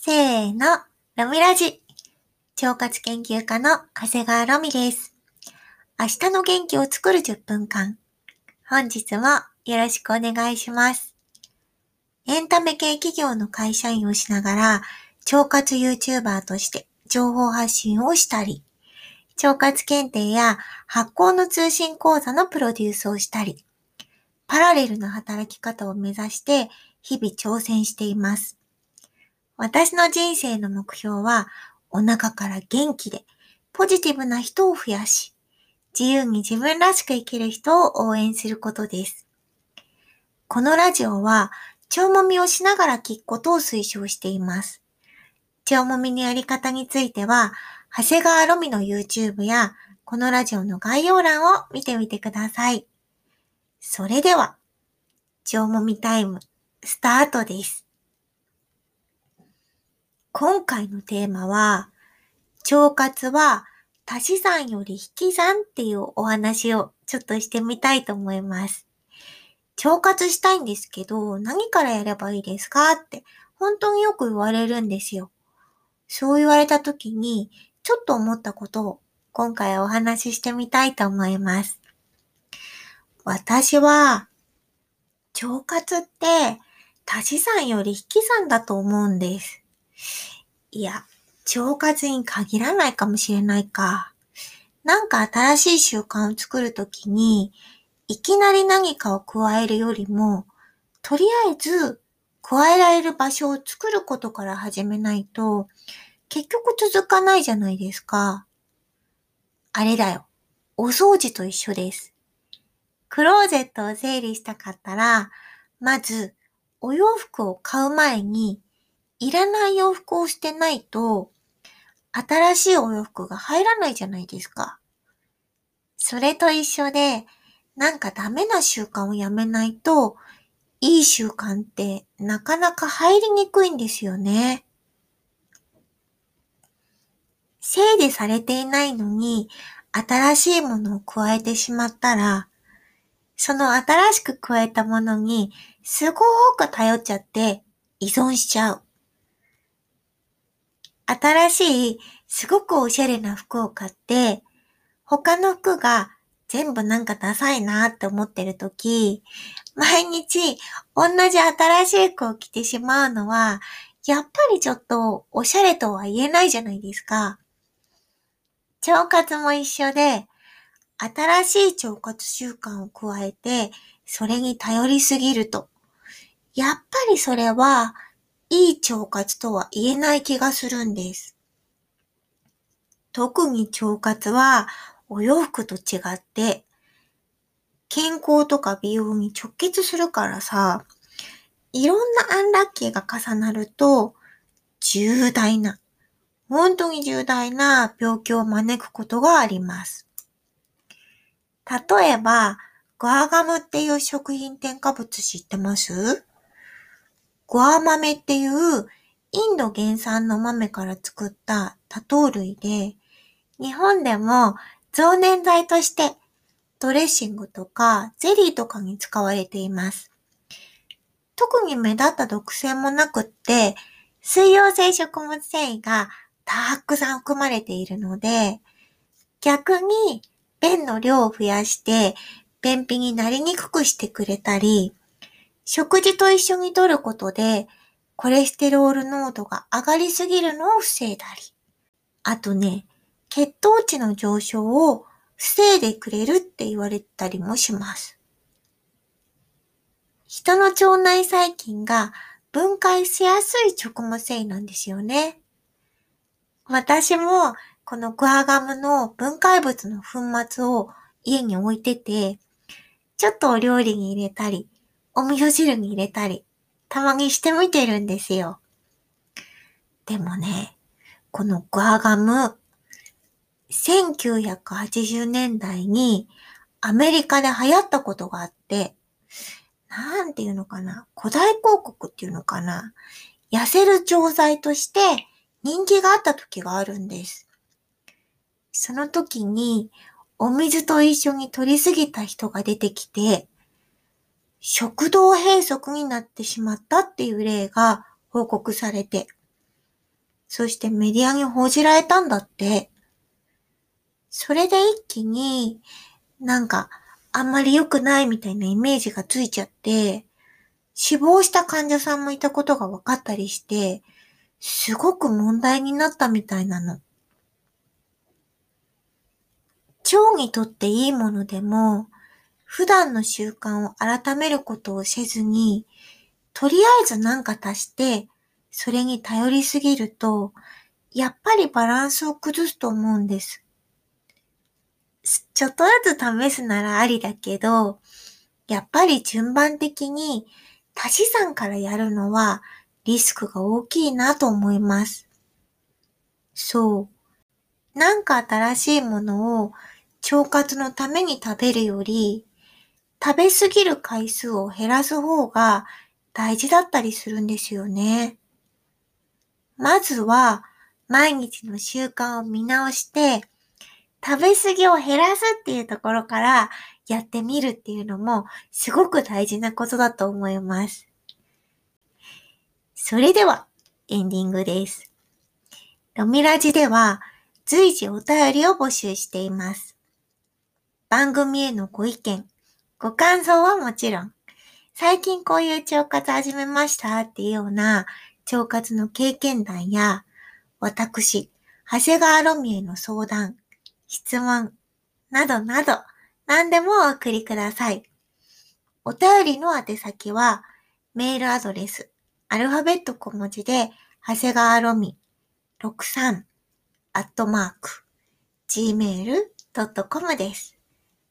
せーの、ロミラジ。腸活研究家の長谷川ロミです。明日の元気を作る10分間。本日もよろしくお願いします。エンタメ系企業の会社員をしながら、腸活 YouTuber として情報発信をしたり、腸活検定や発行の通信講座のプロデュースをしたり、パラレルな働き方を目指して日々挑戦しています。私の人生の目標は、お腹から元気で、ポジティブな人を増やし、自由に自分らしく生きる人を応援することです。このラジオは、腸もみをしながら聞くことを推奨しています。腸もみのやり方については、長谷川ロミの YouTube や、このラジオの概要欄を見てみてください。それでは、腸もみタイム、スタートです。今回のテーマは、腸活は足し算より引き算っていうお話をちょっとしてみたいと思います。腸活したいんですけど、何からやればいいですかって本当によく言われるんですよ。そう言われた時に、ちょっと思ったことを今回お話ししてみたいと思います。私は、腸活って足し算より引き算だと思うんです。いや、腸活に限らないかもしれないか。なんか新しい習慣を作るときに、いきなり何かを加えるよりも、とりあえず加えられる場所を作ることから始めないと、結局続かないじゃないですか。あれだよ。お掃除と一緒です。クローゼットを整理したかったら、まず、お洋服を買う前に、いらない洋服をしてないと、新しいお洋服が入らないじゃないですか。それと一緒で、なんかダメな習慣をやめないと、いい習慣ってなかなか入りにくいんですよね。整理されていないのに、新しいものを加えてしまったら、その新しく加えたものにすごく頼っちゃって依存しちゃう。新しい、すごくおしゃれな服を買って、他の服が全部なんかダサいなって思ってるとき、毎日同じ新しい服を着てしまうのは、やっぱりちょっとおしゃれとは言えないじゃないですか。腸活も一緒で、新しい腸活習慣を加えて、それに頼りすぎると、やっぱりそれはいい腸活とは言えない気がするんです。特に腸活はお洋服と違って、健康とか美容に直結するからさ、いろんなアンラッキーが重なると、重大な、本当に重大な病気を招くことがあります。例えば、グアガムっていう食品添加物知ってます？ゴア豆っていうインド原産の豆から作った多糖類で、日本でも増粘剤としてドレッシングとかゼリーとかに使われています。特に目立った毒性もなくって、水溶性食物繊維がたくさん含まれているので、逆に便の量を増やして便秘になりにくくしてくれたり、食事と一緒に摂ることで、コレステロール濃度が上がりすぎるのを防いだり、あとね、血糖値の上昇を防いでくれるって言われたりもします。人の腸内細菌が分解しやすい食物繊維なんですよね。私もこのグアガムの分解物の粉末を家に置いてて、ちょっとお料理に入れたり、お味噌汁に入れたり、たまにしてみてるんですよ。でもね、このグアガム、1980年代にアメリカで流行ったことがあって、なんていうのかな、古代広告っていうのかな、痩せる錠剤として人気があった時があるんです。その時にお水と一緒に取りすぎた人が出てきて、食道閉塞になってしまったっていう例が報告されて、そしてメディアに報じられたんだって。それで一気になんかあんまり良くないみたいなイメージがついちゃって、死亡した患者さんもいたことが分かったりして、すごく問題になったみたいなの。腸にとっていいものでも、普段の習慣を改めることをせずに、とりあえず何か足して、それに頼りすぎると、やっぱりバランスを崩すと思うんです。ちょっとずつ試すならありだけど、やっぱり順番的に足し算からやるのはリスクが大きいなと思います。そう。なんか新しいものを腸活のために食べるより、食べ過ぎる回数を減らす方が大事だったりするんですよね。まずは毎日の習慣を見直して、食べ過ぎを減らすっていうところからやってみるっていうのもすごく大事なことだと思います。それではエンディングです。ロミラジでは随時お便りを募集しています。番組へのご意見、ご感想はもちろん、最近こういう腸活始めましたっていうような腸活の経験談や、私、長谷川ロミへの相談、質問、などなど、何でもお送りください。お便りの宛先は、メールアドレス、アルファベット小文字で、長谷川ロミ63アットマーク gmail.com です。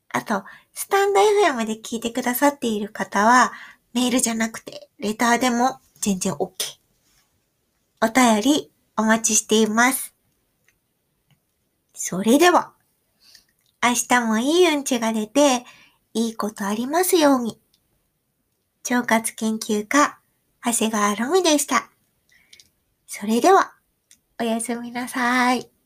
あと、スタンド FM で聞いてくださっている方は、メールじゃなくて、レターでも全然 OK。お便りお待ちしています。それでは、明日もいいうんちが出て、いいことありますように。腸活研究家、長谷川ロミでした。それでは、おやすみなさい。